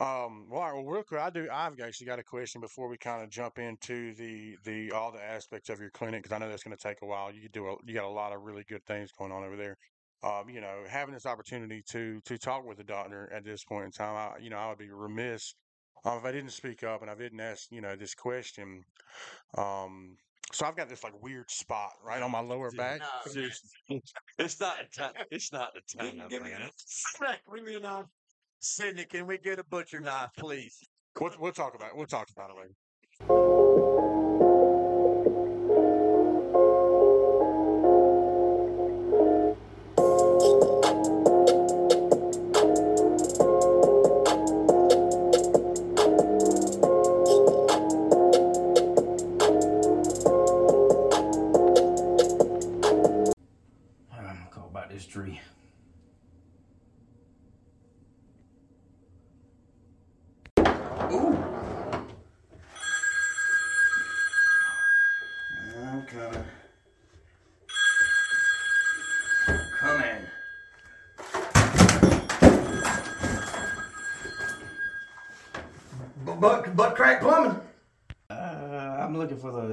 Um, well, right, well, real quick, I do. I've actually got a question before we kind of jump into the the all the aspects of your clinic because I know that's going to take a while. You do a, you got a lot of really good things going on over there. Um, you know, having this opportunity to to talk with the doctor at this point in time, I, you know, I would be remiss um, if I didn't speak up and I didn't ask, you know, this question. Um, so I've got this like weird spot right on my lower back. No, it's not. It's not the time, Give me man. Bring me a knife. Cindy, can we get a butcher knife, please? We'll, we'll talk about it. We'll talk about it later.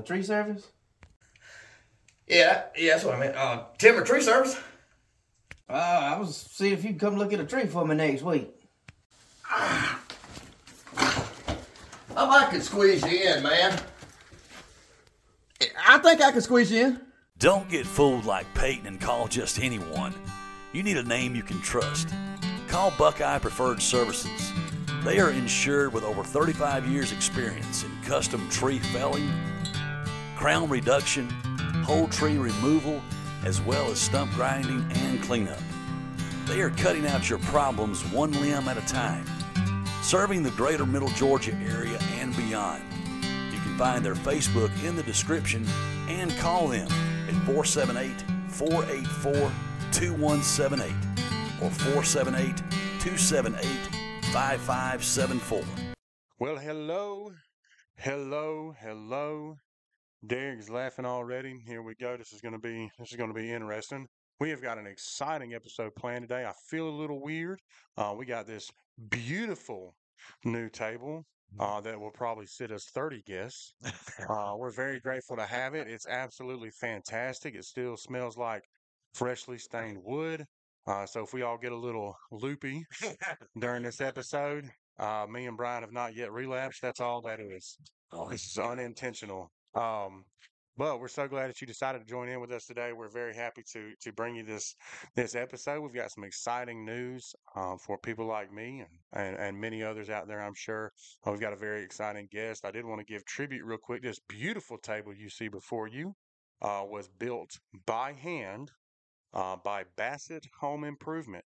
Tree service. Yeah, yeah, that's what I meant. Uh, timber tree service. Uh, I was see if you can come look at a tree for me next week. I might could squeeze you in, man. I think I can squeeze you in. Don't get fooled like Peyton and call just anyone. You need a name you can trust. Call Buckeye Preferred Services. They are insured with over 35 years' experience in custom tree felling, crown reduction, whole tree removal, as well as stump grinding and cleanup. They are cutting out your problems one limb at a time, serving the greater Middle Georgia area and beyond. You can find their Facebook in the description and call them at 478 484 2178 or 478 278 5574. Well, hello, hello, hello. Derek's laughing already. Here we go. This is going to be this is going to be interesting. We have got an exciting episode planned today. I feel a little weird. Uh, we got this beautiful new table uh, that will probably sit us 30 guests. Uh, we're very grateful to have it. It's absolutely fantastic. It still smells like freshly stained wood. Uh, so if we all get a little loopy during this episode, uh, me and Brian have not yet relapsed. That's all that is. This is unintentional. Um, but we're so glad that you decided to join in with us today. We're very happy to to bring you this this episode. We've got some exciting news um, for people like me and, and and many others out there. I'm sure Uh, we've got a very exciting guest. I did want to give tribute real quick. This beautiful table you see before you uh, was built by hand uh, by Bassett Home Improvement.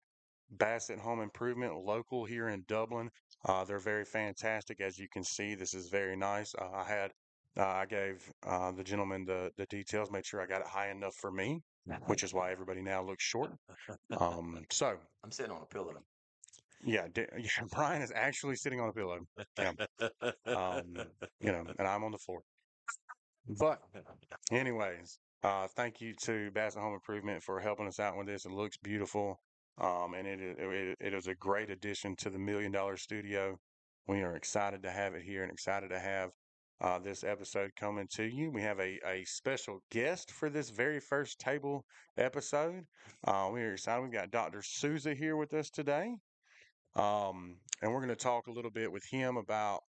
Bassett Home Improvement, local here in Dublin. Uh, they're very fantastic, as you can see. This is very nice. I had, uh, I gave uh, the gentleman the the details, made sure I got it high enough for me, which is why everybody now looks short. Um, so I'm sitting on a pillow. yeah, D- yeah, Brian is actually sitting on a pillow. Yeah, um, you know, and I'm on the floor. But anyways, uh, thank you to Bassett Home Improvement for helping us out with this. It looks beautiful. Um, and it, it, it is a great addition to the Million Dollar Studio. We are excited to have it here and excited to have uh, this episode coming to you. We have a, a special guest for this very first table episode. Uh, we are excited. We've got Dr. Souza here with us today. Um, and we're going to talk a little bit with him about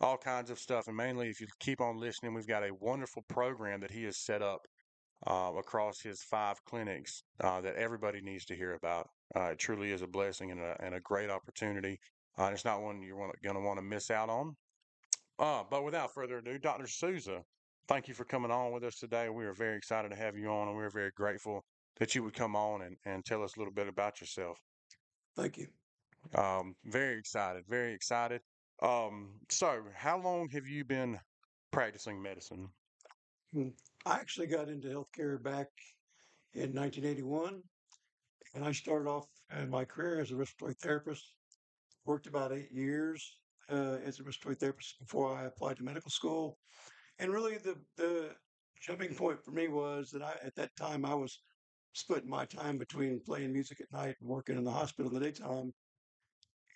all kinds of stuff. And mainly, if you keep on listening, we've got a wonderful program that he has set up uh, across his five clinics uh, that everybody needs to hear about. Uh, it truly is a blessing and a, and a great opportunity. Uh, and it's not one you're going to want to miss out on. Uh, but without further ado, Dr. Souza, thank you for coming on with us today. We are very excited to have you on, and we're very grateful that you would come on and, and tell us a little bit about yourself. Thank you. Um, very excited, very excited. Um, so, how long have you been practicing medicine? I actually got into healthcare back in 1981, and I started off in my career as a respiratory therapist. Worked about eight years uh, as a respiratory therapist before I applied to medical school. And really, the the jumping point for me was that I at that time I was splitting my time between playing music at night and working in the hospital in the daytime.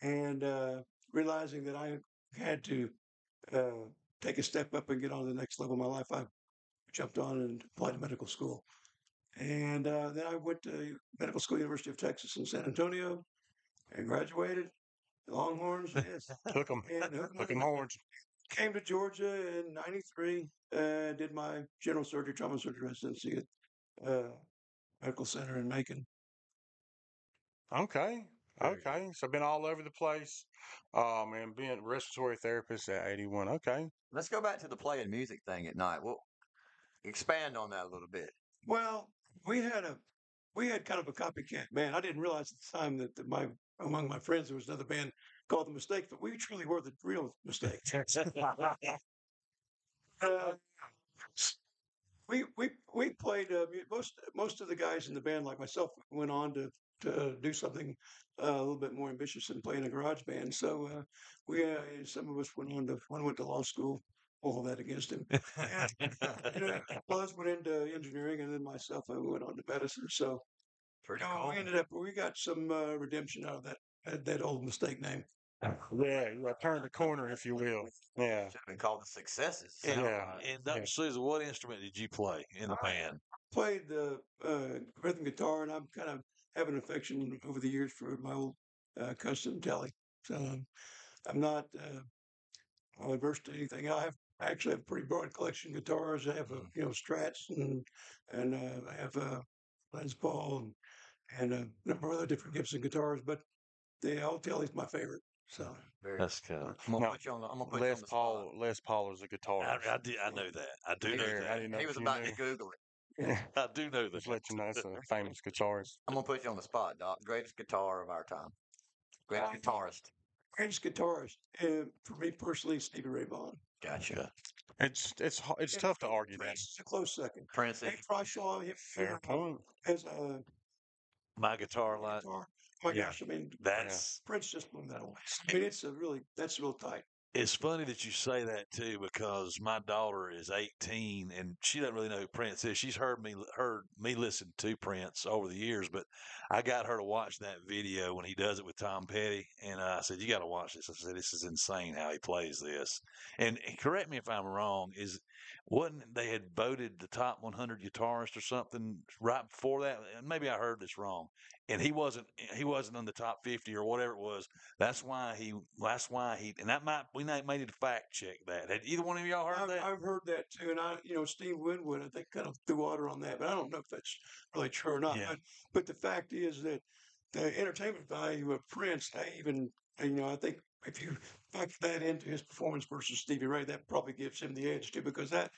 And uh, realizing that I had to uh, take a step up and get on to the next level of my life, I jumped on and applied to medical school. And uh, then I went to medical school, University of Texas in San Antonio, and graduated. Longhorns, yes. Hook 'em. And hooked Hook my- 'em horns. came to Georgia in '93 and did my general surgery, trauma surgery residency at uh, medical center in Macon. Okay. Very good. Okay. So been all over the place. Um, and being a respiratory therapist at 81. Okay. Let's go back to the playing music thing at night. Well, expand on that a little bit. Well, we had a we had kind of a copycat band. I didn't realize at the time that the, my among my friends there was another band called the Mistakes, but we truly were the real mistakes. Uh, we we we played uh, most most of the guys in the band, like myself, went on to to do something uh, a little bit more ambitious than play in a garage band. So uh, we uh, some of us went on to one went to law school. All that against him. And, you know, others went into engineering, and then myself, I went on to medicine. So Pretty no, cool. we ended up we got some uh, redemption out of that that, that old mistake name. Yeah. You turned the corner, if you will. Yeah. Should have been called the successes. And, Yeah. and Dr. Yeah. Souza, what instrument did you play in the band? played the uh, rhythm guitar, and I'm kind of have an affection over the years for my old uh, custom telly. So um, I'm not uh, averse to anything. I have I actually have a pretty broad collection of guitars. I have a, you know Strats and and uh, I have a Les Paul and, and a number of other different Gibson guitars, but the old telly's my favorite. So Very That's kind of. I'm gonna No, put you on the. I'm gonna put you on Les the spot. Paul. Les Paul is a guitarist. I, I, did, I know that. I do know Yeah, I that. didn't know He was about knew. to Google it. Yeah. I do know that. Just let you know, it's a famous guitarist. I'm gonna put you on the spot, Doc. Greatest guitar of our time. Greatest guitarist. greatest guitarist, uh, for me personally, Stevie Ray Vaughan. Gotcha. It's it's h- it's And tough to argue that. Prince is a close second. Prince. Hey, I saw him Fair point. as a My guitar line. guitar. My Yeah. gosh, I mean, That's Prince just blew that away. I mean, it's a really that's real tight. It's funny that you say that too, because my daughter is 18 and she doesn't really know who Prince is. She's heard me heard me listen to Prince over the years, but I got her to watch that video when he does it with Tom Petty, and uh, I said, "You got to watch this." I said, "This is insane how he plays this." And, and correct me if I'm wrong. Is wasn't they had voted the top 100 guitarist or something right before that? And Maybe I heard this wrong. And he wasn't he wasn't in the top 50 or whatever it was. That's why he. That's why he. And that might we might need to fact check that. Had either one of y'all heard I've, that? I've heard that too, and I, you know, Steve Winwood, I think, kind of threw water on that, but I don't know if that's really true or not. Yeah. But, but the fact is that the entertainment value of Prince, even, you know, I think if you factor that into his performance versus Stevie Ray, that probably gives him the edge too, because that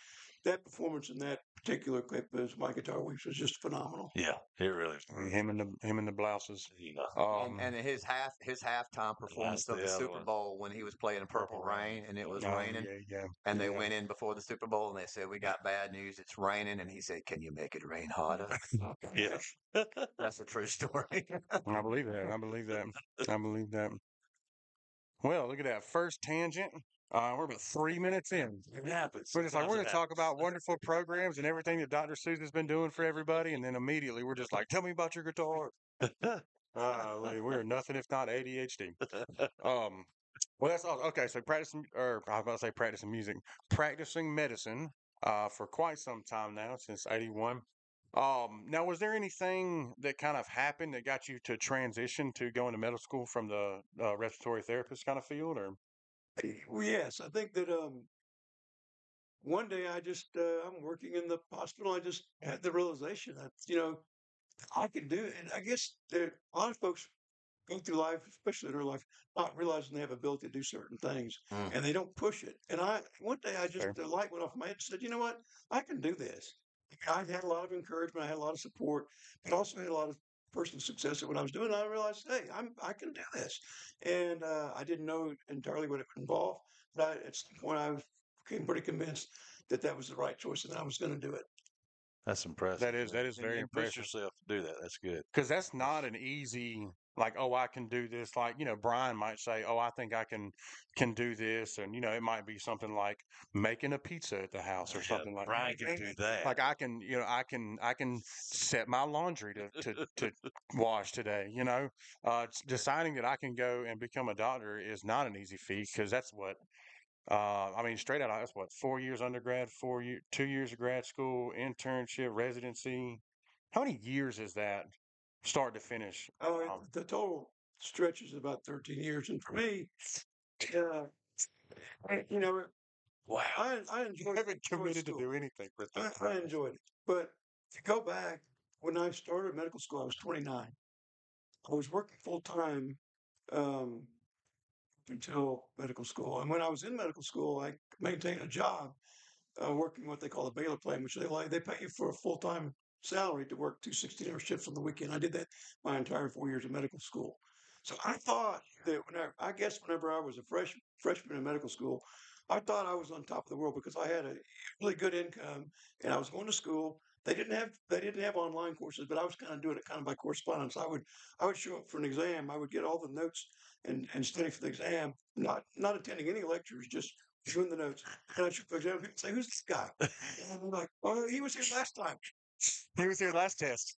that performance in that particular clip is my guitar Weeps was just phenomenal. yeah, it really. is. Him and the him and the blouses. You know, Um, and, and his half his halftime performance of the the Super one. Bowl when he was playing Purple Rain and it was oh, raining Yeah, yeah. and they yeah. went in before the Super Bowl and they said we got bad news it's raining and he said can you make it rain harder yeah. that's a true story I believe that. I believe that. I believe that. Well, look at that first tangent. Uh, we're about three minutes in. It happens. We're just like we're going to talk about wonderful programs and everything that Dr. Souza's been doing for everybody, and then immediately we're just like, "Tell me about your guitar." Uh, we're nothing if not ADHD. Um, well, that's all. Okay, so practicing, or I was about to say practicing music, practicing medicine uh, for quite some time now, since '81. Um, now, was there anything that kind of happened that got you to transition to going to medical school from the uh, respiratory therapist kind of field, or Well, yes, I think that um, one day I just uh, I'm working in the hospital. I just had the realization that you know I can do it, and I guess there a lot of folks go through life, especially in their life, not realizing they have ability to do certain things, Mm. and they don't push it. And I one day I just Fair. the light went off my head and said, you know what, I can do this. I had a lot of encouragement, I had a lot of support, but also had a lot of personal success at what I was doing. I realized, hey, I'm I can do this, and uh, I didn't know entirely what it would involve, but I, at some point I was became pretty convinced that that was the right choice and I was going to do it. That's impressive. That is- that is And- very and push impressive. yourself to do that. That's good. because that's not an easy like oh I can do this like you know Brian might say oh I think I can can do this and you know it might be something like making a pizza at the house or Yeah, something like Brian can do that. like I can you know I can I can set my laundry to to, to wash today you know uh deciding that I can go and become a doctor is not an easy feat because that's what uh, I mean, straight out, that's what four years undergrad, four year, two years of grad school, internship, residency. How many years is that, start to finish? Oh, Um, the total stretch is about 13 years. And for me, uh, you know, wow. I, I You enjoyed, haven't enjoyed committed to do anything with I, that. I enjoyed it. But to go back, when I started medical school, I was 29. I was working full time um, until medical school. And when I was in medical school, I maintained a job uh, working what they call a Baylor plan, which they like they pay you for a full time salary to work two 16 hour shifts on the weekend. I did that my entire four years of medical school. So I thought that whenever I guess whenever I was a fresh freshman in medical school, I thought I was on top of the world because I had a really good income and I was going to school. They didn't have they didn't have online courses, but I was kind of doing it kind of by correspondence. I would I would show up for an exam. I would get all the notes and, and study for the exam, not not attending any lectures, just doing the notes. And I'd show up for the exam. People say, "Who's this guy?" And I'm like, "Oh, he was here last time." He was here last test.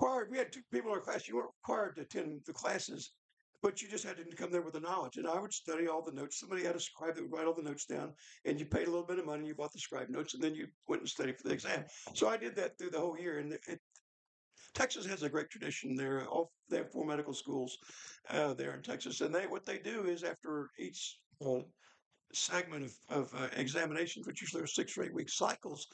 Required. We had two people in our class. You weren't required to attend the classes, but you just had to come there with the knowledge. And I would study all the notes. Somebody had a scribe that would write all the notes down, and you paid a little bit of money. You bought the scribe notes, and then you went and studied for the exam. So I did that through the whole year. And it, Texas has a great tradition. There, all they have four medical schools uh, there in Texas, and they what they do is after each segment of, of uh, examinations, which usually are six or eight week cycles,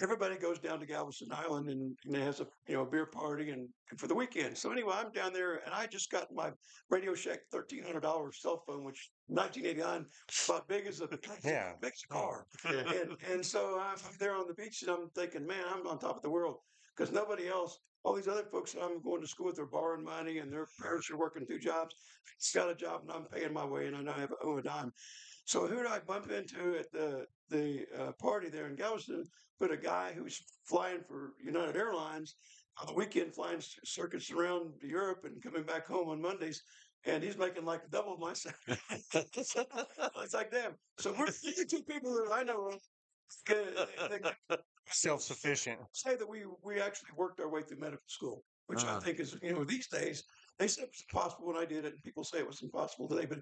everybody goes down to Galveston Island and, and has a you know a beer party and, and for the weekend. So anyway, I'm down there and I just got my Radio Shack thirteen hundred dollar cell phone, which 1989 about big as a Yeah. big a car. and and so I'm there on the beach and I'm thinking, man, I'm on top of the world because nobody else. All these other folks that I'm going to school with are borrowing money and their parents are working two jobs. It's got a job and I'm paying my way and I don't have owe a dime. So who did I bump into at the the uh, party there in Galveston? But a guy who's flying for United Airlines on the weekend, flying circuits around Europe and coming back home on Mondays, and he's making like double my salary. it's like damn. So we're the two people that I know of that can Self sufficient. say that we we actually worked our way through medical school, which I Uh-huh. think is you know these days they said it was impossible when I did it, and people say it was impossible today. But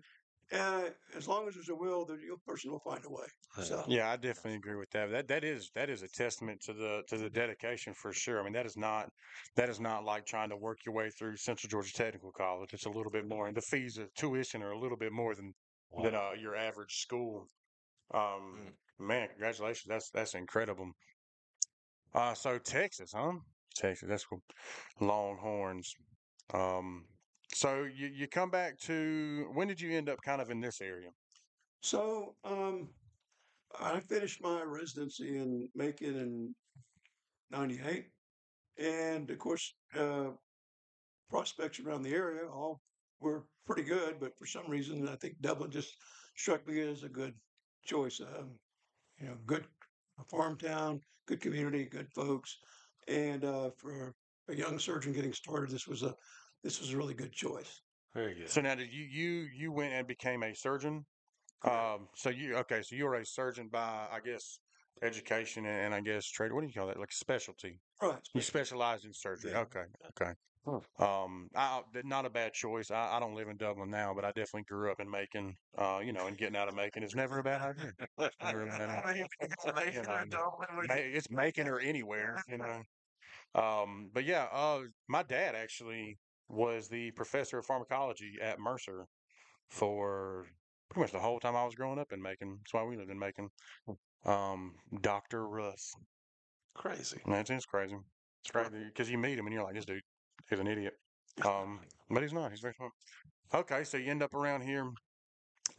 uh, as long as there's a will, the young person will find a way. So Yeah, I definitely agree with that. That that is that is a testament to the to the dedication for sure. I mean, that is not that is not like trying to work your way through Central Georgia Technical College. It's a little bit more, and the fees of tuition are a little bit more than than uh, your average school. Um, man, congratulations. That's that's incredible. Uh, so Texas, huh? Texas. That's cool. Longhorns. Um, so you you come back to when did you end up kind of in this area? so um, I finished my residency in Macon in '98, and of course, uh, prospects around the area all were pretty good, but for some reason, I think Dublin just struck me as a good choice. Um, you know, good farm town, good community, good folks, and uh, for a young surgeon getting started, this was a this was a really good choice. Very good. So now, did you you you went and became a surgeon? Correct. Um, so you okay? So you were a surgeon by, I guess, education and, and I guess trade. What do you call that? Like specialty. Right. You specialized in surgery. Yeah. Okay. Okay. Um, I not a bad choice. I, I don't live in Dublin now, but I definitely grew up in Macon. Uh, you know, and getting out of Macon is never a bad idea. Never a bad idea. You know, it's Macon or anywhere, you know. Um, but yeah, uh, my dad actually was the professor of pharmacology at Mercer for pretty much the whole time I was growing up in Macon. That's why we lived in Macon. Um, Dr. Russ. Crazy. That's it's crazy. It's crazy because you meet him and you're like, this dude is an idiot. Um, but he's not. He's very smart. Okay, so you end up around here,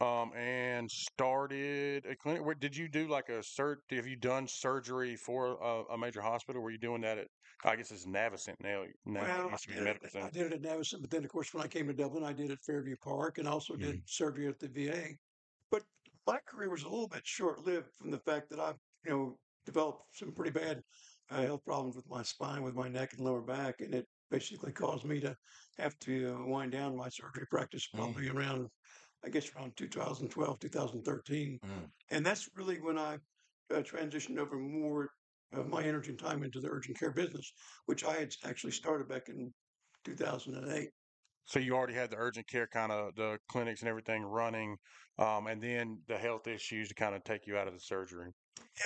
um, and started a clinic. Where did you do like a cert? Have you done surgery for a, a major hospital? Were you doing that at? I guess it's Navicent now. Now Well, it I used to be did, Medical it, I did it at Navicent, but then, of course, when I came to Dublin, I did it at Fairview Park and also did surgery at the VA. But my career was a little bit short lived from the fact that I, you know, developed some pretty bad uh, health problems with my spine, with my neck and lower back, and it basically caused me to have to uh, wind down my surgery practice Mm. probably around, I guess, around 2012, 2013. Mm. And that's really when I uh, transitioned over more of my energy and time into the urgent care business, which I had actually started back in 2008. So you already had the urgent care kind of the clinics and everything running, um, and then the health issues to kind of take you out of the surgery.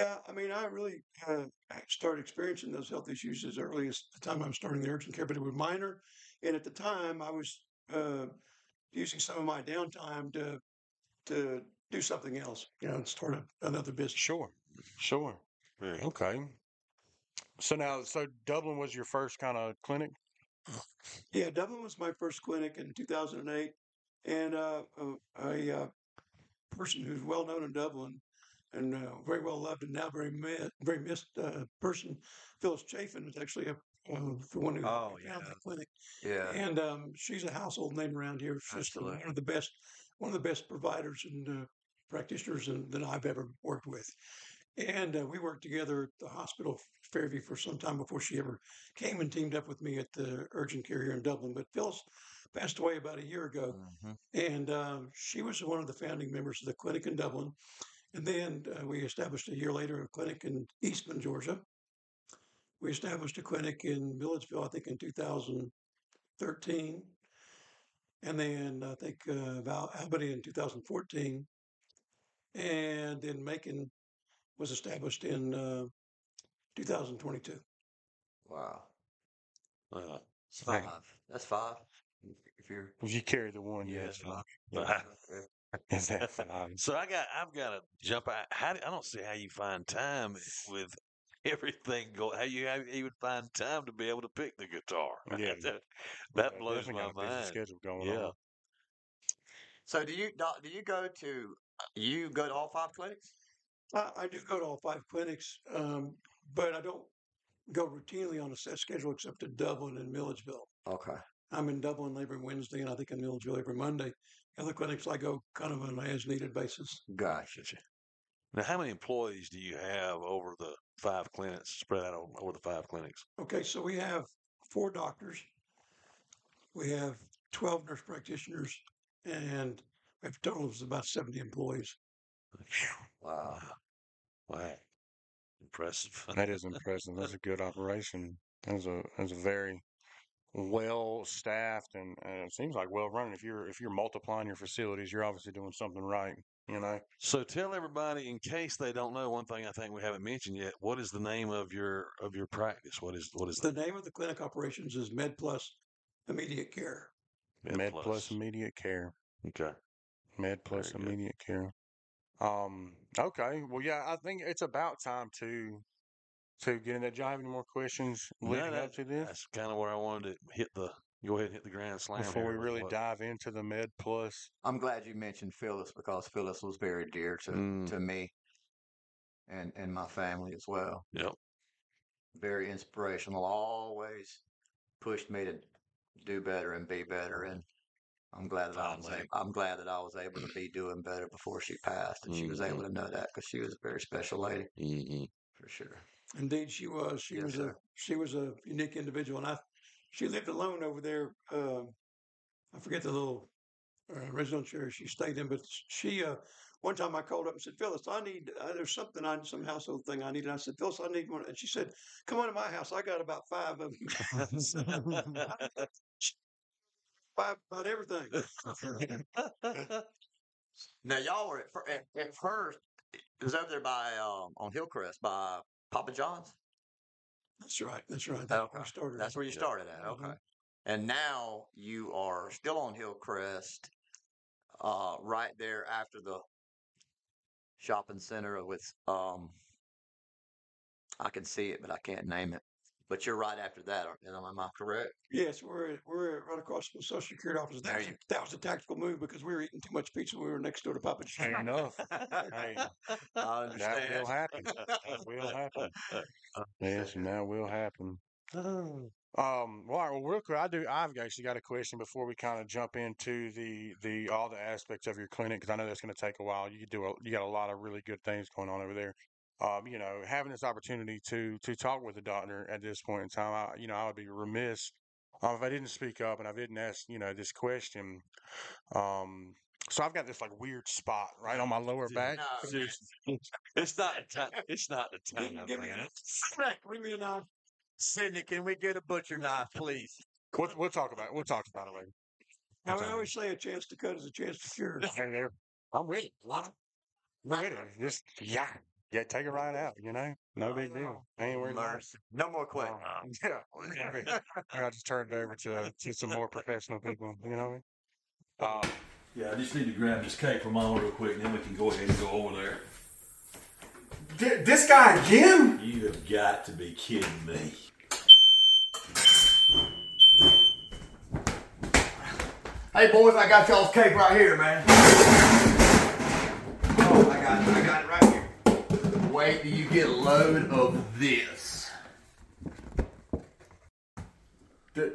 Yeah, I mean, I really uh, started experiencing those health issues as early as the time I was starting the urgent care, but it was minor. And at the time, I was uh, using some of my downtime to to do something else, you know, start a, another business. Sure, sure. Very Okay. So now, so Dublin was your first kind of clinic. Yeah, Dublin was my first clinic in 2008, and uh, a, a uh, person who's well known in Dublin and uh, very well loved and now very mi- very missed uh, person, Phyllis Chafin, is actually a, uh, the one who Oh, yeah. the clinic. Yeah. and um, she's a household name around here. She's Absolutely. one of the best, one of the best providers and uh, practitioners and, that I've ever worked with. And uh, we worked together at the hospital Fairview for some time before she ever came and teamed up with me at the urgent care here in Dublin. But Phyllis passed away about a year ago, Mhm. and um, she was one of the founding members of the clinic in Dublin. And then uh, we established a year later a clinic in Eastman, Georgia. We established a clinic in Milledgeville, I think, in 2013. And then I think uh, Val Albany in 2014. And then Macon was established in uh, 2022. Wow. Uh, That's five. That's five. If you're If you carry the one, yeah, yes. it's five. Yeah. Yeah. Is that five? so I got, I've got to jump out. How do, I don't see how you find time with everything going. How you how you would find time to be able to pick the guitar? Yeah. that, that Yeah, blows definitely my got a mind. schedule going Yeah. on. So do you doc, do you go to you go to all five clinics? I, I do go to all five clinics, um, but I don't go routinely on a set schedule except to Dublin and Milledgeville. Okay. I'm in Dublin every Wednesday, and I think in Milledgeville every Monday. Other clinics I go kind of on an as needed basis. Gotcha. Now, how many employees do you have over the five clinics spread out over, over the five clinics? Okay, so we have four doctors, we have 12 nurse practitioners, and we have a total of about 70 employees. Wow. Wow, impressive. That is impressive. That's a good operation. That's a that's a very well staffed and uh, it seems like well run. If you're if you're multiplying your facilities, you're obviously doing something right. You know. So tell everybody, in case they don't know, one thing I think we haven't mentioned yet. What is the name of your of your practice? What is what is The the name of the clinic operations is Med Plus Immediate Care. Med, Plus immediate care. Okay. Med Plus Very good. immediate care. Um. Okay. Well, yeah. I think it's about time to to get in that. Do you have any more questions No, leading that- up to this That's kind of where I wanted to hit the go ahead and hit the grand slam before we here with really what- dive into the Med Plus? I'm glad you mentioned Phyllis because Phyllis was very dear to Mm. to me and and my family as well. Yep. Very inspirational. Always pushed me to do better and be better. And I'm glad that I was able, I'm glad that I was able to be doing better before she passed, and she was able to know that because she was a very special lady Mhm. for sure. Indeed, she was. She Yes, was a she was a unique individual, and I she lived alone over there. Uh, I forget the little uh, residential she stayed in, but she uh, one time I called up and said, "Phyllis, I need uh, there's something I some household thing I need." And I said, "Phyllis, I need one," and she said, "Come on to my house. I got about five of them. five about everything." Now y'all were at, at, at first. It was over there by um, on Hillcrest by Papa John's. That's right. That's right. That's where we Okay. started. That's where you started at. Okay. Mhm. And now you are still on Hillcrest, uh, right there after the shopping center with um. I can see it, but I can't name it. But you're right after that, aren't- am I correct? Yes, we're we're right across from the Social Security office. That was, you- a, that was a tactical move because we were eating too much pizza. When we were next door to Papa Fair John's. enough. Hey, I understand. that will happen. That will happen. Yes, and that will happen. Um, well, all right, well, real quick, I do. I've actually got a question before we kind of jump into the the all the aspects of your clinic because I know that's going to take a while. You do a, you got a lot of really good things going on over there. Um, you know, having this opportunity to to talk with the doctor at this point in time, I, you know, I would be remiss um, if I didn't speak up and I didn't ask, you know, this question. Um, so I've got this like weird spot right on my lower back. No, Seriously. It's not the time. It's not the time, Give me man. Leave me a knife. Sydney, can we get a butcher knife, please? We'll, we'll talk about it. We'll talk about it later. Now, That's I all always say a chance to cut is a chance to cure. I'm with it. I'm with it. Just yeah, yeah. Take it right out. You know, no big deal. Ain't worried about. Mercy. No more questions. Uh, yeah. I just turned it over to to some more professional people. You know what I mean? Uh, Yeah, I just need to grab this cake from mama real quick, and then we can go ahead and go over there. Th- This guy again? You have got to be kidding me. Hey boys, I got y'all's cake right here, man. Oh, I got it. I got it right here. Wait till you get a load of this. D-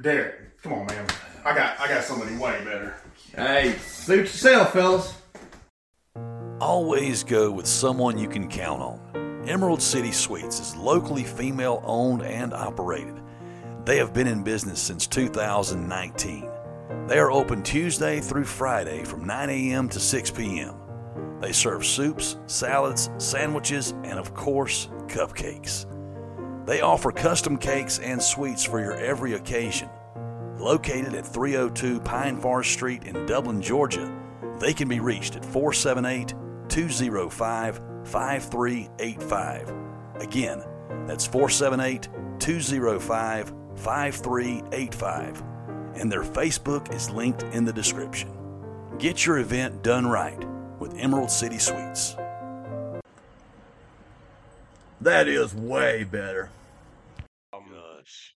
Derek, come on, man. I got I got somebody way better. Hey, suit yourself, fellas. Always go with someone you can count on. Emerald City Sweets is locally female owned and operated. They have been in business since 2019. They are open Tuesday through Friday from 9 a.m. to 6 p.m. They serve soups, salads, sandwiches, and of course, cupcakes. They offer custom cakes and sweets for your every occasion. Located at 302 Pine Forest Street in Dublin, Georgia, they can be reached at 478 205 5385. Again, that's 478 205 5385. And their Facebook is linked in the description. Get your event done right with Emerald City Sweets. That is way better. Gosh.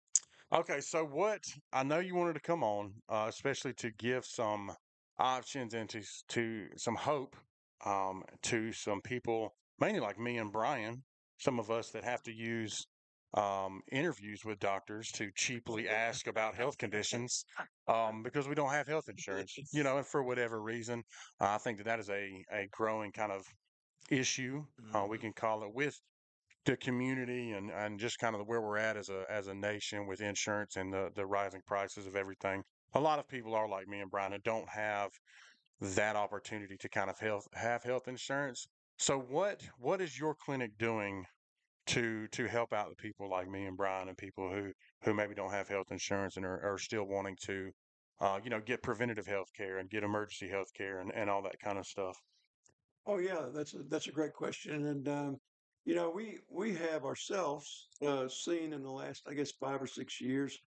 Okay, so what I know you wanted to come on, uh, especially to give some options and to to some hope um, to some people, mainly like me and Brian, some of us that have to use um, interviews with doctors to cheaply ask about health conditions um, because we don't have health insurance, you know, and for whatever reason, uh, I think that that is a a growing kind of issue. Uh, we can call it with the community and, and just kind of where we're at as a as a nation with insurance and the, the rising prices of everything. A lot of people are like me and Brian and don't have that opportunity to kind of health have health insurance. So what what is your clinic doing to to help out the people like me and Brian and people who who maybe don't have health insurance and are, are still wanting to uh, you know get preventative health care and get emergency health care and, and all that kind of stuff. Oh yeah, that's a, that's a great question, and um, you know we we have ourselves uh, seen in the last I guess five or six years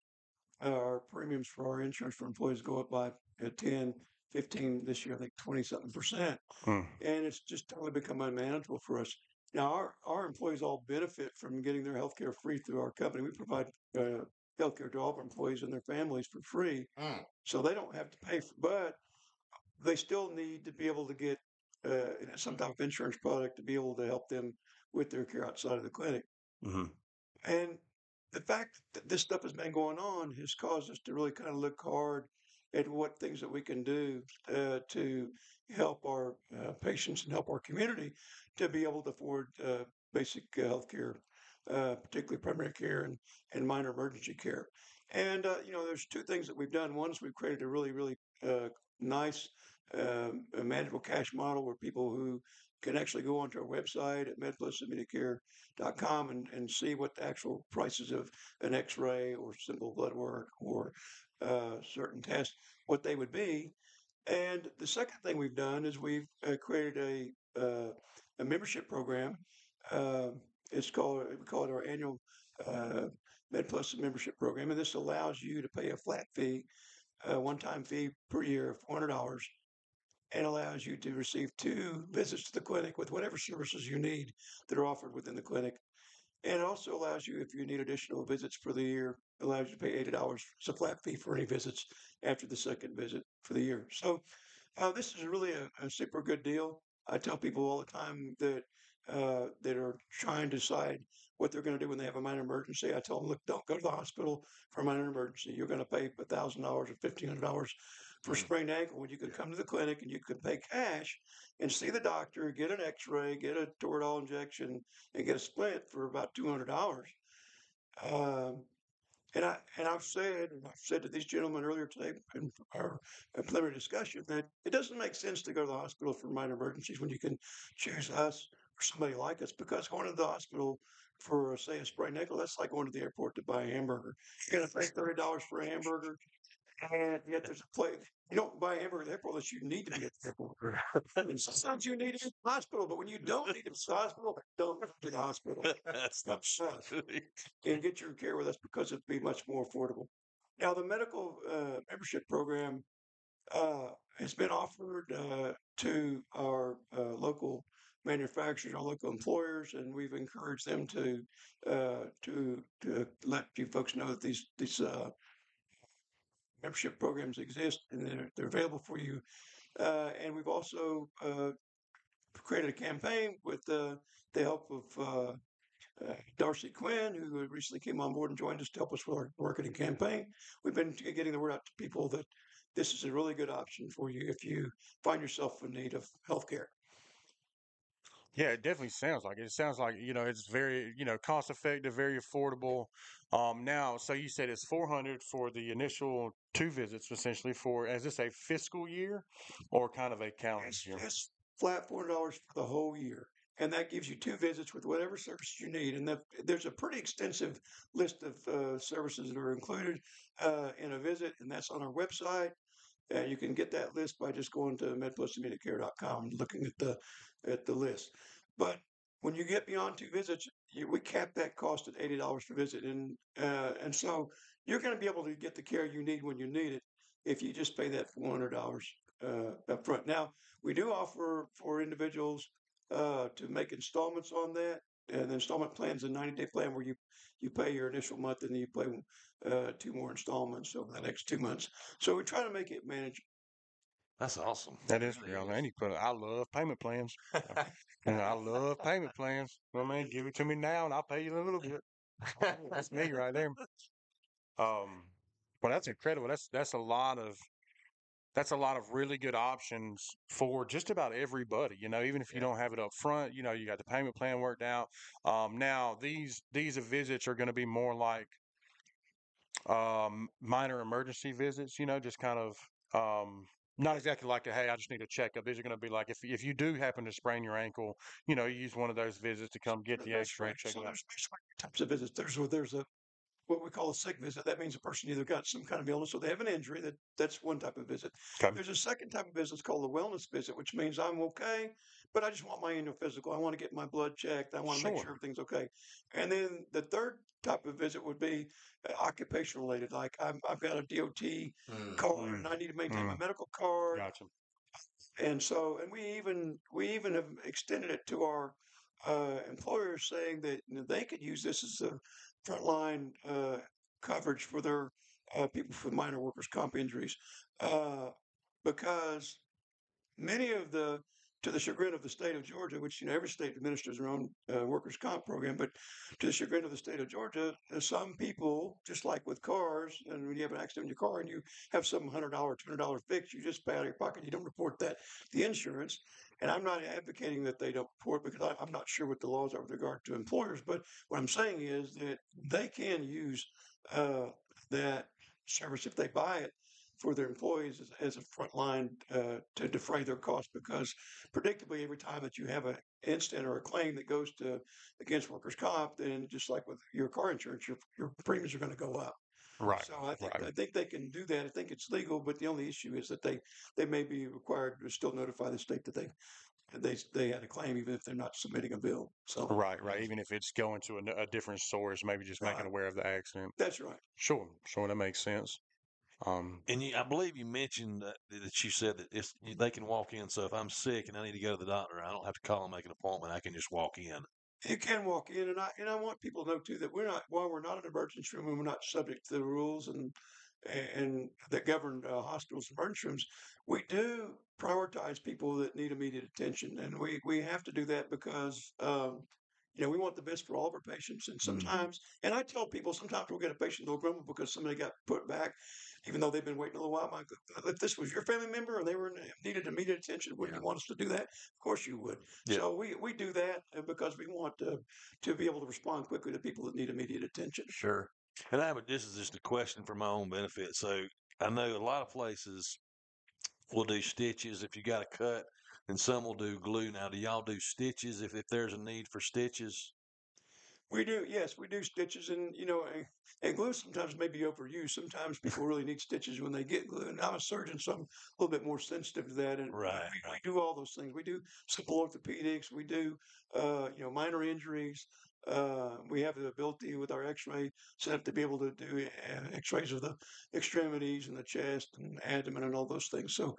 uh, our premiums for our insurance for employees go up by uh, 10, 15 this year I think twenty something percent, Hmm. and it's just totally become unmanageable for us. Now our our employees all benefit from getting their health care free through our company. We provide uh, health care to all of our employees and their families for free, Mm. so they don't have to pay for. But they still need to be able to get uh, some type of insurance product to be able to help them with their care outside of the clinic. Mm-hmm. And the fact that this stuff has been going on has caused us to really kind of look hard at what things that we can do uh, to help our uh, patients and help our community to be able to afford uh, basic health care, uh, particularly primary care and, and minor emergency care. And, uh, you know, there's two things that we've done. One is we've created a really, really uh, nice, um, manageable cash model where people who can actually go onto our website at medplusimmediatecare.com and, and see what the actual prices of an x-ray or simple blood work or uh, certain tests, what they would be. And the second thing we've done is we've uh, created a, uh, a membership program. Uh, it's called, we call it our annual uh, MedPlus membership program. And this allows you to pay a flat fee, a one-time fee per year of $400 and allows you to receive two visits to the clinic with whatever services you need that are offered within the clinic. And it also allows you, if you need additional visits for the year, allows you to pay eighty dollars. It's a flat fee for any visits after the second visit for the year. So uh, this is really a, a super good deal. I tell people all the time that uh, that are trying to decide what they're going to do when they have a minor emergency. I tell them, look, don't go to the hospital for a minor emergency. You're going to pay thousand dollars or fifteen hundred dollars for a sprained ankle when you could come to the clinic and you could pay cash and see the doctor, get an X-ray, get a Toradol injection, and get a splint for about two hundred dollars. Um, And I and I've said, and I've said to these gentlemen earlier today in our preliminary discussion that it doesn't make sense to go to the hospital for minor emergencies when you can choose us or somebody like us because going to the hospital for say a sprained ankle, that's like going to the airport to buy a hamburger. You're gonna pay thirty dollars for a hamburger, and yet there's a place you don't buy at the airport unless you need to be at the airport. sometimes you need it in the hospital, but when you don't need it in the hospital, don't go to the hospital. Us and get your care with us because it'd be much more affordable. Now, the medical uh, membership program uh, has been offered uh, to our uh, local manufacturers, our local employers, and we've encouraged them to uh, to to let you folks know that these these uh, membership programs exist and they're, they're available for you. Uh, and we've also uh, created a campaign with uh, the help of uh, uh, Darcy Quinn, who recently came on board and joined us to help us with our marketing campaign. We've been getting the word out to people that this is a really good option for you if you find yourself in need of health care. Yeah, it definitely sounds like it. It sounds like you know it's very you know cost effective, very affordable. Um, now, so you said it's four hundred for the initial two visits, essentially. For is this a fiscal year or kind of a calendar It's, year? it's flat four hundred dollars for the whole year, and that gives you two visits with whatever services you need. And that, there's a pretty extensive list of uh, services that are included uh, in a visit, and that's on our website. And you can get that list by just going to medplusimmediatecare.com and looking at the at the list. But when you get beyond two visits, you, we cap that cost at eighty dollars per visit, and uh, and so you're going to be able to get the care you need when you need it if you just pay that four hundred dollars uh, up front. Now we do offer for individuals uh, to make installments on that, and the installment plan is a ninety day plan where you you pay your initial month and then you pay uh, two more installments over the next two months. So we try to make it manageable. That's awesome. That is Really real. And you put, I love payment plans. And I love payment plans. I mean, give it to me now, and I'll pay you in a little bit. That's me right there. Um, well, that's incredible. That's that's a lot of that's a lot of really good options for just about everybody. You know, even if you don't have it up front, you know, you got the payment plan worked out. Um, now these these visits are going to be more like um minor emergency visits. You know, just kind of um not exactly like a, hey, I just need a checkup. These are going to be like if if you do happen to sprain your ankle, you know, you use one of those visits to come get the X-ray. So there's basically types of visits. There's there's a what we call a sick visit. That means a person either got some kind of illness or they have an injury. That that's one type of visit. Okay. There's a second type of visit called the wellness visit, which means I'm okay, but I just want my annual physical. I want to get my blood checked. I want to make Sure. sure everything's okay. And then the third type of visit would be uh, occupational related. Like I'm, I've got a DOT Mm. card and I need to maintain my Mm. medical card Gotcha. and so and we even we even have extended it to our uh, employers saying that you know, they could use this as a frontline uh, coverage for their uh, people with minor workers comp injuries uh, because many of the to the chagrin of the state of Georgia, which you know every state administers their own uh, workers comp program, but to the chagrin of the state of Georgia, uh, some people, just like with cars, and when you have an accident in your car and you have some hundred dollar, two hundred dollar fix, you just pay out of your pocket. You don't report that the insurance. And I'm not advocating that they don't report because I, I'm not sure what the laws are with regard to employers. But what I'm saying is that they can use uh, that service if they buy it for their employees as, as a front line uh, to defray their costs because predictably every time that you have an incident or a claim that goes to against workers comp then just like with your car insurance your, your premiums are going to go up Right. so I think right. I think they can do that. I think it's legal, but the only issue is that they they may be required to still notify the state that they they they had a claim even if they're not submitting a bill. So Right, right. Even if it's going to a different source, maybe just making Right. aware of the accident. that's right. Sure, sure, that makes sense. Um, And you, I believe you mentioned that, that you said that it's, they can walk in. So if I'm sick and I need to go to the doctor, I don't have to call and make an appointment. I can just walk in. You can walk in, and I and I want people to know too that we're not while we're not an emergency room and we're not subject to the rules and and that govern uh, hospitals and emergency rooms. We do prioritize people that need immediate attention, and we we have to do that because. Um, you know, we want the best for all of our patients, and sometimes, and I tell people sometimes we'll get a patient they'll grumble because somebody got put back, even though they've been waiting a little while. My, if this was your family member and they were needed immediate attention, wouldn't you want us to do that? Of course you would. Yeah. So we, we do that uh, because we want to to be able to respond quickly to people that need immediate attention. Sure. And I would, this is just a question for my own benefit. So I know a lot of places will do stitches if you got a cut, and some will do glue. Now, do y'all do stitches if, if there's a need for stitches? We do, yes, we do stitches, and you know, and, and glue sometimes may be overused. Sometimes people really need stitches when they get glue, and I'm a surgeon, so I'm a little bit more sensitive to that. And we- Right, we, we do all those things. We do simple orthopedics. We do, uh, you know, minor injuries. Uh, we have the ability with our X-ray setup to be able to do uh, X-rays of the extremities and the chest and abdomen and all those things. So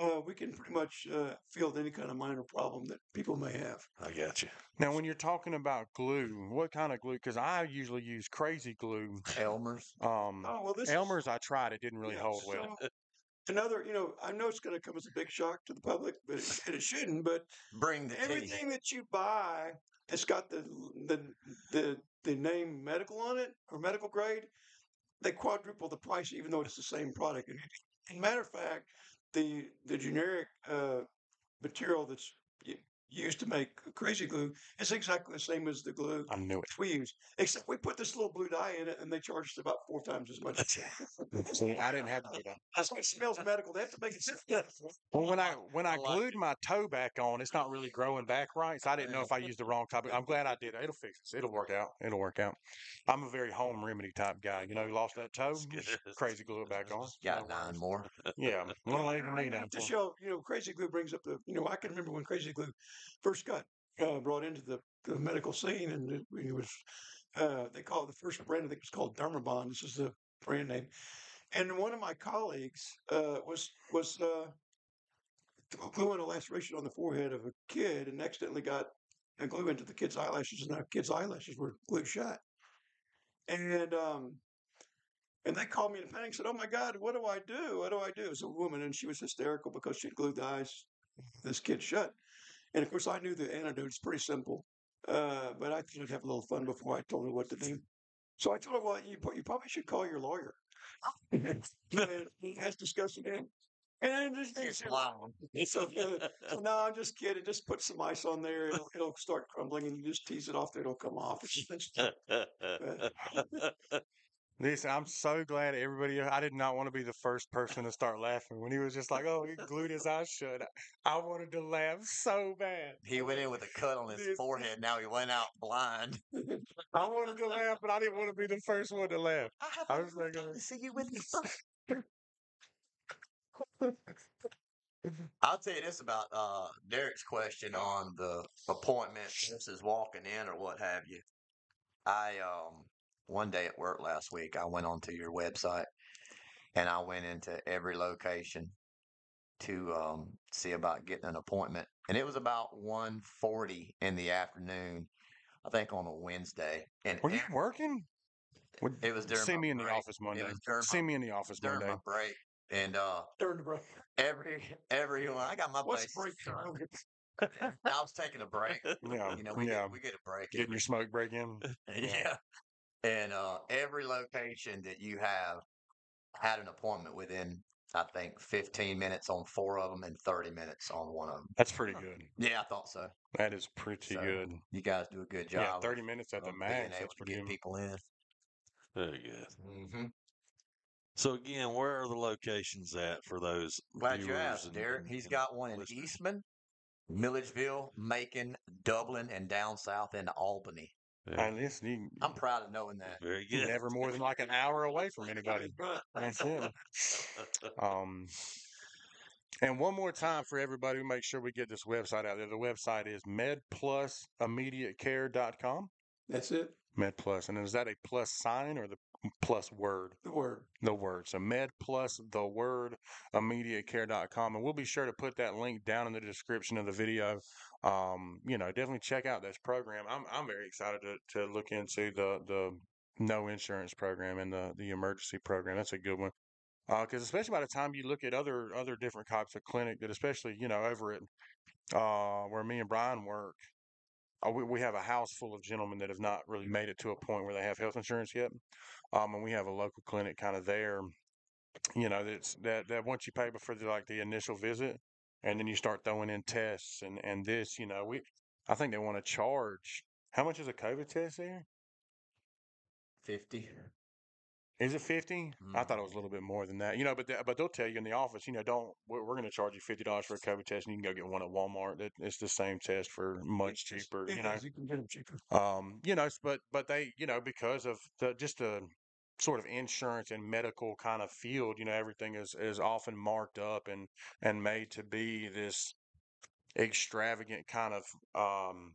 uh, we can pretty much uh, field any kind of minor problem that people may have. I got you. Now, when you're talking about glue, what kind of glue? Because I usually use crazy glue. Elmer's. Um, Oh well, this is- Elmer's, I tried. It didn't really Yeah, hold well. so Another, you know, I know it's going to come as a big shock to the public, but it, and it shouldn't. But Bring the tea. everything that you buy that's got the the the the name medical on it or medical grade, they quadruple the price, even though it's the same product. And, matter of fact, the the generic uh, material that's used to make crazy glue It's exactly the same as the glue I knew it. we use, except we put this little blue dye in it, and they charge us about four times as much. See, I didn't have to do that. That's why it smells medical. They have to make it simple. Well, when I when I, I like glued my toe back on, it's not really growing back right. So I didn't know if I used the wrong type. I'm glad I did. It'll fix it. It'll work out. It'll work out. I'm a very home remedy type guy. You know, you lost that toe, crazy glue it back on. Got No nine more. Yeah, one later than me down. to show, you know, Crazy Glue brings up the, you know, I can remember when Crazy Glue first got uh, brought into the, the medical scene, and it, was, uh, they call it the first brand, I think it was called Dermabond. This is the brand name. And one of my colleagues uh, was was uh, gluing a laceration on the forehead of a kid, and accidentally got a glue into the kid's eyelashes, and that kid's eyelashes were glued shut. And um, and they called me in a panic and said, Oh my God, what do I do? What do I do? It was a woman and she was hysterical because she'd glued the eyes this kid shut. And of course, I knew the antidote. It's pretty simple. Uh, but I thought I'd have a little fun before I told her what to do. So I told her, Well, you, you probably should call your lawyer. and he has discussed it. And, just, You're lying. so, so no, I'm just kidding. Just put some ice on there. It'll, it'll start crumbling, and you just tease it off. It'll come off. It's- it's- Listen, I'm so glad everybody. I did not want to be the first person to start laughing when he was just like, "Oh, he glued his eyes shut." I wanted to laugh so bad. He went in with a cut on his This- forehead. Now he went out blind. I wanted to laugh, but I didn't want to be the first one to laugh. I I was like, to see you with me. I'll tell you this about uh, Derek's question on the appointment versus walking in or what have you. I um one day at work last week, I went onto your website and I went into every location to um, see about getting an appointment, and it was about 1.40 in the afternoon, I think on a Wednesday, and Were you ev- working? Would- it was during See my me in the office Monday. It was during See my, me in the office during Monday. my break, and uh, During the break. every everyone, I got my What's place. break time? I was taking a break. Yeah, You know, we yeah. get we get a break. Getting every- your smoke break in. yeah. And uh, every location that you have had an appointment within, I think, 15 minutes on four of them and 30 minutes on one of them. That's pretty good. Yeah, I thought so. That is pretty So, good. You guys do a good job. Yeah, of- 30 minutes at the of being max. able That's to pretty get good. people in. Very good. Mm-hmm. So again, where are the locations at for those? Glad you viewers asked, and- Derek. and- He's and got one in listeners? Eastman, Milledgeville, Macon, Dublin, and down south in Albany. Yeah, Hey, listen, you, I'm proud of knowing that. very you're good. never more than like an hour away from anybody. That's it. Um, and one more time for everybody, make sure we get this website out there. The website is medplusimmediatecare.com. That's it. MedPlus. And is that a plus sign or the plus word? The word. The word. So med plus the word immediatecare.com. And we'll be sure to put that link down in the description of the video. Um, you know, definitely check out this program. I'm I'm very excited to, to look into the the no insurance program and the the emergency program. That's a good one. Because especially by the time you look at other other different types of clinic, that especially you know over at uh, where me and Brian work, uh, we, we have a house full of gentlemen that have not really made it to a point where they have health insurance yet. Um, and we have a local clinic kind of there. You know, that's that that once you pay before the like the initial visit, and then you start throwing in tests and and this, you know, we I think they want to charge. How much is a COVID test there? 50. Is it 50? I thought it was a little bit more than that. You know, but they, but they'll tell you in the office, you know, don't we're, we're going to charge you fifty dollars for a COVID test, and you can go get one at Walmart. It, it's the same test for much cheaper. You know, you can get them cheaper. um, you know, but but they, you know, because of the just the sort of insurance and medical kind of field, you know, everything is is often marked up and and made to be this extravagant kind of um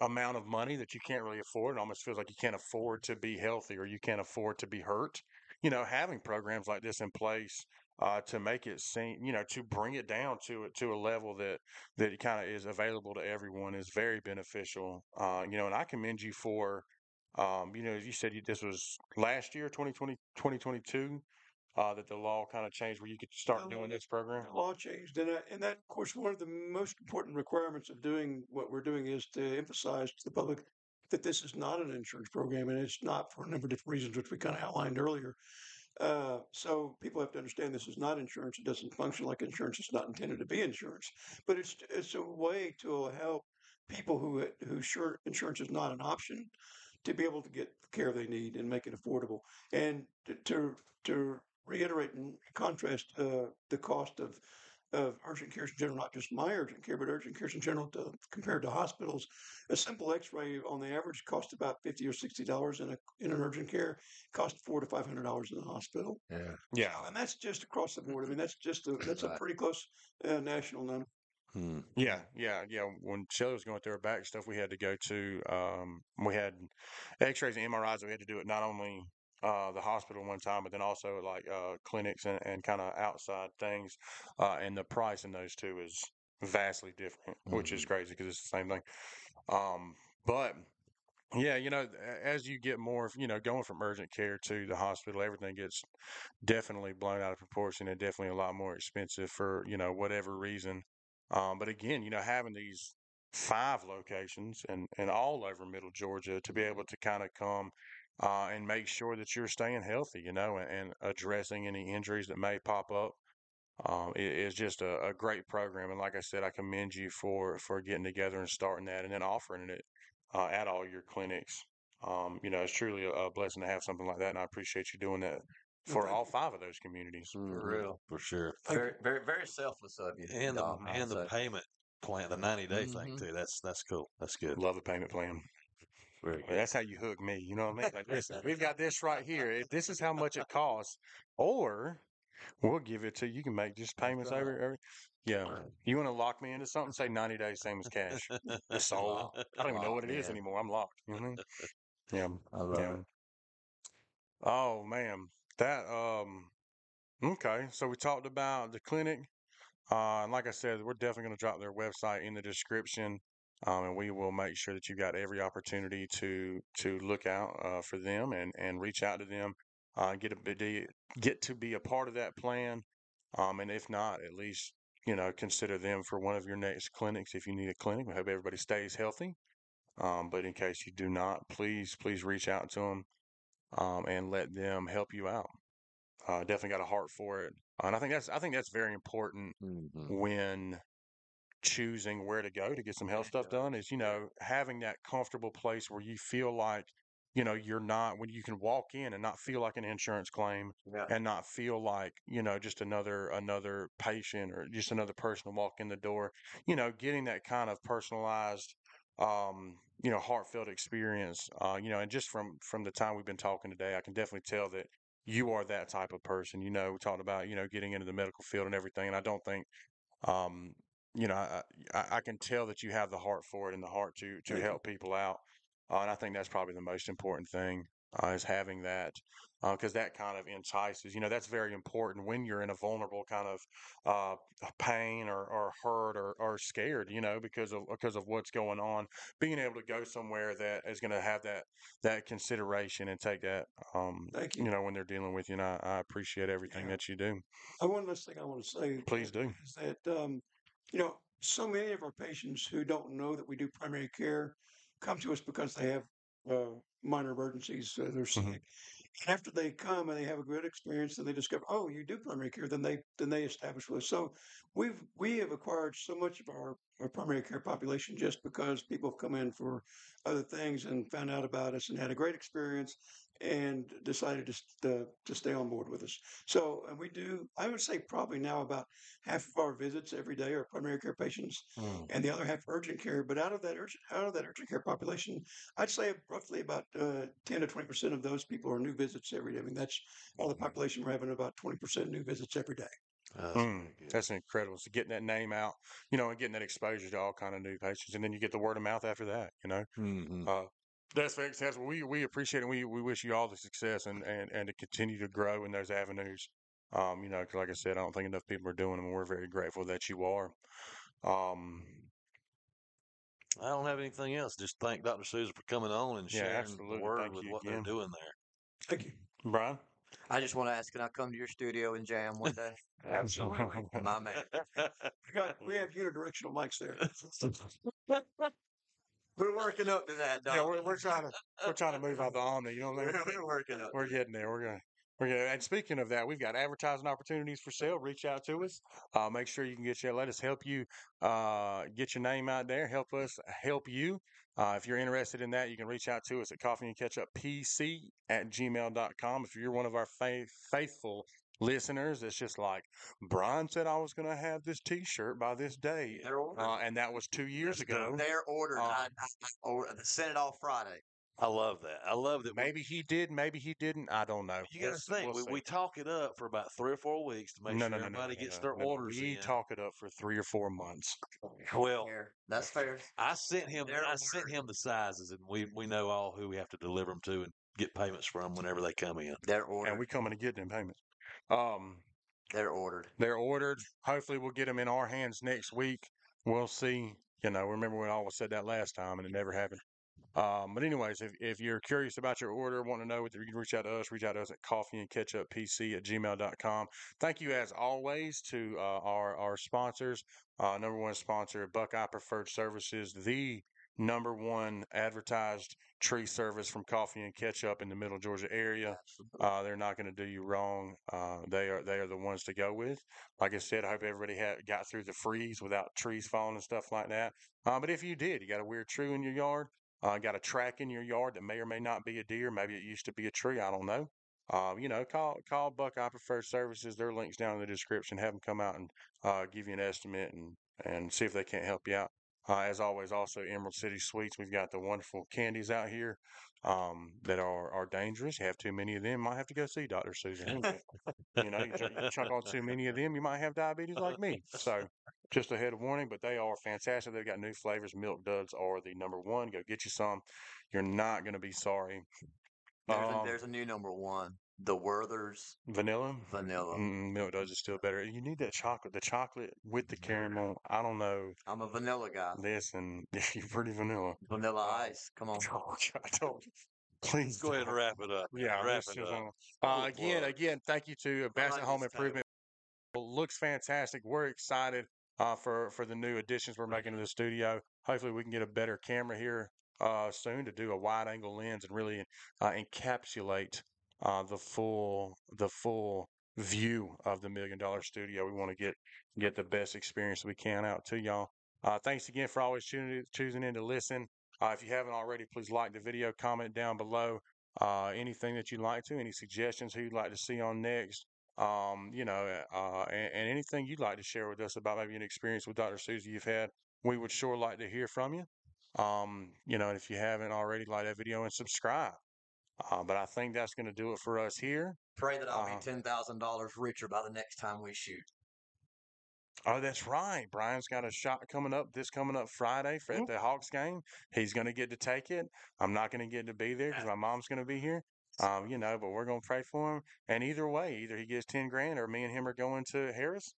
amount of money that you can't really afford. It almost feels like you can't afford to be healthy or you can't afford to be hurt. You know, having programs like this in place uh, to make it seem, you know, to bring it down to it to a level that that kind of is available to everyone is very beneficial. Uh, you know, and I commend you for, um, you know, you said you, this was last year, 2020, 2022, uh, that the law kind of changed where you could start doing this program. The law changed, and, I- and that, of course, one of the most important requirements of doing what we're doing is to emphasize to the public that this is not an insurance program, and it's not for a number of different reasons, which we kind of outlined earlier. Uh, so people have to understand this is not insurance. It doesn't function like insurance. It's not intended to be insurance, but it's it's a way to help people who who sure insurance is not an option to be able to get the care they need and make it affordable. And to to, to reiterate and contrast uh, the cost of of urgent care in general, not just my urgent care, but urgent care in general, to, compared to hospitals. A simple X-ray, on the average, costs about fifty or sixty dollars in a in an urgent care. Costs four to five hundred dollars in the hospital. Yeah. Yeah. And that's just across the board. I mean, that's just a that's a pretty close uh, national number. Hmm. Yeah, yeah, yeah. When Shelly was going through her back stuff, we had to go to um, we had X-rays and MRIs. We had to do it not only uh, the hospital one time, but then also like uh, clinics and, and kind of outside things. Uh, and the price in those two is vastly different, which is crazy because it's the same thing. Um, but yeah, you know, as you get more, you know, going from urgent care to the hospital, everything gets definitely blown out of proportion and definitely a lot more expensive for you know whatever reason. Um, but again, you know, having these five locations and, and all over Middle Georgia to be able to kind of come uh, and make sure that you're staying healthy, you know, and, and addressing any injuries that may pop up um, i- is just a, a great program. And like I said, I commend you for for getting together and starting that and then offering it uh, at all your clinics. Um, you know, it's truly a, a blessing to have something like that, and I appreciate you doing that for all five of those communities. For real, for sure. Very, very, very selfless of you. And the Doc, I'd and the say. payment plan, the ninety day thing Mhm. too. That's that's cool. That's good. Love the payment plan. Very good. That's how you hook me. You know what I mean? Like, listen, we've got this right here. If This is how much it costs, or we'll give it to you. You can make just payments right. over. every yeah. You want to lock me into something? Say ninety days, same as cash. It's sold. I don't even know Lock what it is in. anymore. I'm locked. You know what I mean? Yeah. I love yeah. it. Oh man, that um. Okay, so we talked about the clinic, uh, and like I said, we're definitely going to drop their website in the description, um, and we will make sure that you got every opportunity to to look out uh, for them and and reach out to them, uh, get a get to be a part of that plan, um, and if not, at least you know consider them for one of your next clinics if you need a clinic. We hope everybody stays healthy, um, but in case you do not, please please reach out to them um, and let them help you out. Uh, definitely got a heart for it, and I think that's I think that's very important Mhm. when choosing where to go to get some health stuff done. Is you know having that comfortable place where you feel like you know you're not when you can walk in and not feel like an insurance claim Yeah. and not feel like you know just another another patient or just another person to walk in the door. You know, getting that kind of personalized um, you know, heartfelt experience. Uh, you know, and just from from the time we've been talking today, I can definitely tell that you are that type of person. You know, we talked about you know getting into the medical field and everything, and I don't think, um, you know, I, I I can tell that you have the heart for it and the heart to to help people out, uh, and I think that's probably the most important thing uh, is having that. Because that kind of entices, you know, that's very important when you're in a vulnerable kind of uh, pain or, or hurt or, or scared, you know, because of because of what's going on. Being able to go somewhere that is going to have that that consideration and take that, um, Thank you you. know, when they're dealing with you. And I, I appreciate everything Yeah. that you do. Uh, one last thing I want to say Please do. is that um, you know so many of our patients who don't know that we do primary care come to us because they have uh, minor emergencies. Uh, they're sick, Mhm. And after they come and they have a good experience, and they discover, oh, you do primary care, then they then they establish with us. So we've we have acquired so much of our our primary care population just because people have come in for other things and found out about us and had a great experience and decided to, to, to stay on board with us. So, and we do, I would say probably now about half of our visits every day are primary care patients Mm. and the other half urgent care. But out of that urgent, out of that urgent care population, I'd say roughly about uh, 10 to 20% of those people are new visits every day. I mean, that's all the population. We're having about 20% new visits every day. That's Mm, that's incredible. So getting that name out, you know, and getting that exposure to all kind of new patients, and then you get the word of mouth after that. You know, Mhm. uh, that's fantastic. We we appreciate it. We we wish you all the success and and and to continue to grow in those avenues. Um, you know, 'cause like I said, I don't think enough people are doing them, and we're very grateful that you are. Um, I don't have anything else. Just thank Dr. Souza for coming on and Yeah, sharing absolutely. the word Thank with what again. they're doing there. Thank you. Brian, I just want to ask, can I come to your studio and jam one day? Absolutely. My man. We have unidirectional mics there. We're working up to that, Doc. yeah, we're, we're trying to we're trying to move out the Omni. You know what I mean? We're working up. We're getting there. We're gonna. We're gonna, and speaking of that, we've got advertising opportunities for sale. Reach out to us. Uh, make sure you can get your. Let us help you uh, get your name out there. Help us help you. Uh, if you're interested in that, you can reach out to us at coffee and ketchup pc at gmail.com. If you're one of our faith, faithful listeners, it's just like Brian said I was going to have this T-shirt by this day, uh, and that was two years ago. They're ordered. Uh, I, I, I or, sent it off Friday. I love that. I love that. we- Maybe he did, maybe he didn't. I don't know. you got to think, we'll we, we talk it up for about three or four weeks to make no, sure no, no, no, everybody no, gets no, their no. orders We in. talk it up for three or four months. well, That's fair. I sent him. They're I sent him the sizes, and we we know all who we have to deliver them to and get payments from whenever they come in. They're ordered. and we coming to get them payments. Um, They're ordered. they're ordered. Hopefully, we'll get them in our hands next week. We'll see. You know, remember when I always said that last time and it never happened. Um, but anyways, if, if you're curious about your order, want to know what you can reach out to us, reach out to us at coffee and ketchup PC at gmail.com. Thank you as always to uh, our, our sponsors. Uh, number one sponsor, Buckeye Preferred Services, the number one advertised tree service from coffee and ketchup in the middle Georgia area. Uh, they're not going to do you wrong. Uh, they are they are the ones to go with. Like I said, I hope everybody had got through the freeze without trees falling and stuff like that. Uh, but if you did, you got a weird tree in your yard, uh, got a track in your yard that may or may not be a deer. Maybe it used to be a tree. I don't know. Uh, you know, call call Buckeye Preferred Services. Their links down in the description. Have them come out and uh, give you an estimate and and see if they can't help you out. Uh, as always, also Emerald City Sweets. We've got the wonderful candies out here um, that are are dangerous. You have too many of them, might have to go see Doctor Souza. you know, you, ch- you chuck on too many of them, you might have diabetes like me. So, just a head of warning. But they are fantastic. They've got new flavors. Milk Duds are the number one. Go get you some. You're not going to be sorry. There's, a, Um, there's a new number one. The Werther's Vanilla. Vanilla. Mm, Milk Duds is still better. You need that chocolate. The chocolate with the caramel. I don't know. I'm a vanilla guy. Listen, you're pretty vanilla. Vanilla ice. Come on. Oh, God, don't. Please Go ahead and don't. wrap it up. Yeah, wrap it up. uh, uh, again, plug. again, thank you to Bassett like Home this table. Improvement. Looks fantastic. We're excited uh, for for the new additions we're making to the studio. Hopefully, we can get a better camera here uh, soon to do a wide angle lens and really uh, encapsulate uh, the full the full view of the million dollar studio. We want to get get the best experience we can out to y'all. Uh, thanks again for always tuning choosing in to listen. Uh, if you haven't already, please like the video, comment down below uh, anything that you'd like to, any suggestions who you'd like to see on next, um, you know, uh, and, and anything you'd like to share with us about maybe an experience with Dr. Souza you've had. We would sure like to hear from you. Um, you know, and if you haven't already, like that video and subscribe. Uh, but I think that's going to do it for us here. Pray that I'll Uh, be ten thousand dollars richer by the next time we shoot. Oh, that's right. Brian's got a shot coming up this coming up Friday for, at the Hawks game. He's going to get to take it. I'm not going to get to be there because my mom's going to be here. Um, you know, but we're going to pray for him. And either way, either he gets 10 grand or me and him are going to Harrah's.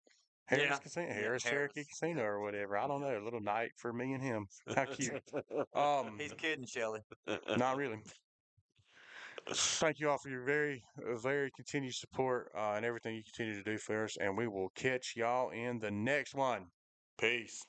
Harrah's Yeah. Casino, Yeah, Harrah's Cherokee Casino or whatever. I don't know. A little night for me and him. How cute. Um, He's kidding, Shelly. not really. Thank you all for your very, uh, very continued support uh, and everything you continue to do for us. And we will catch y'all in the next one. Peace.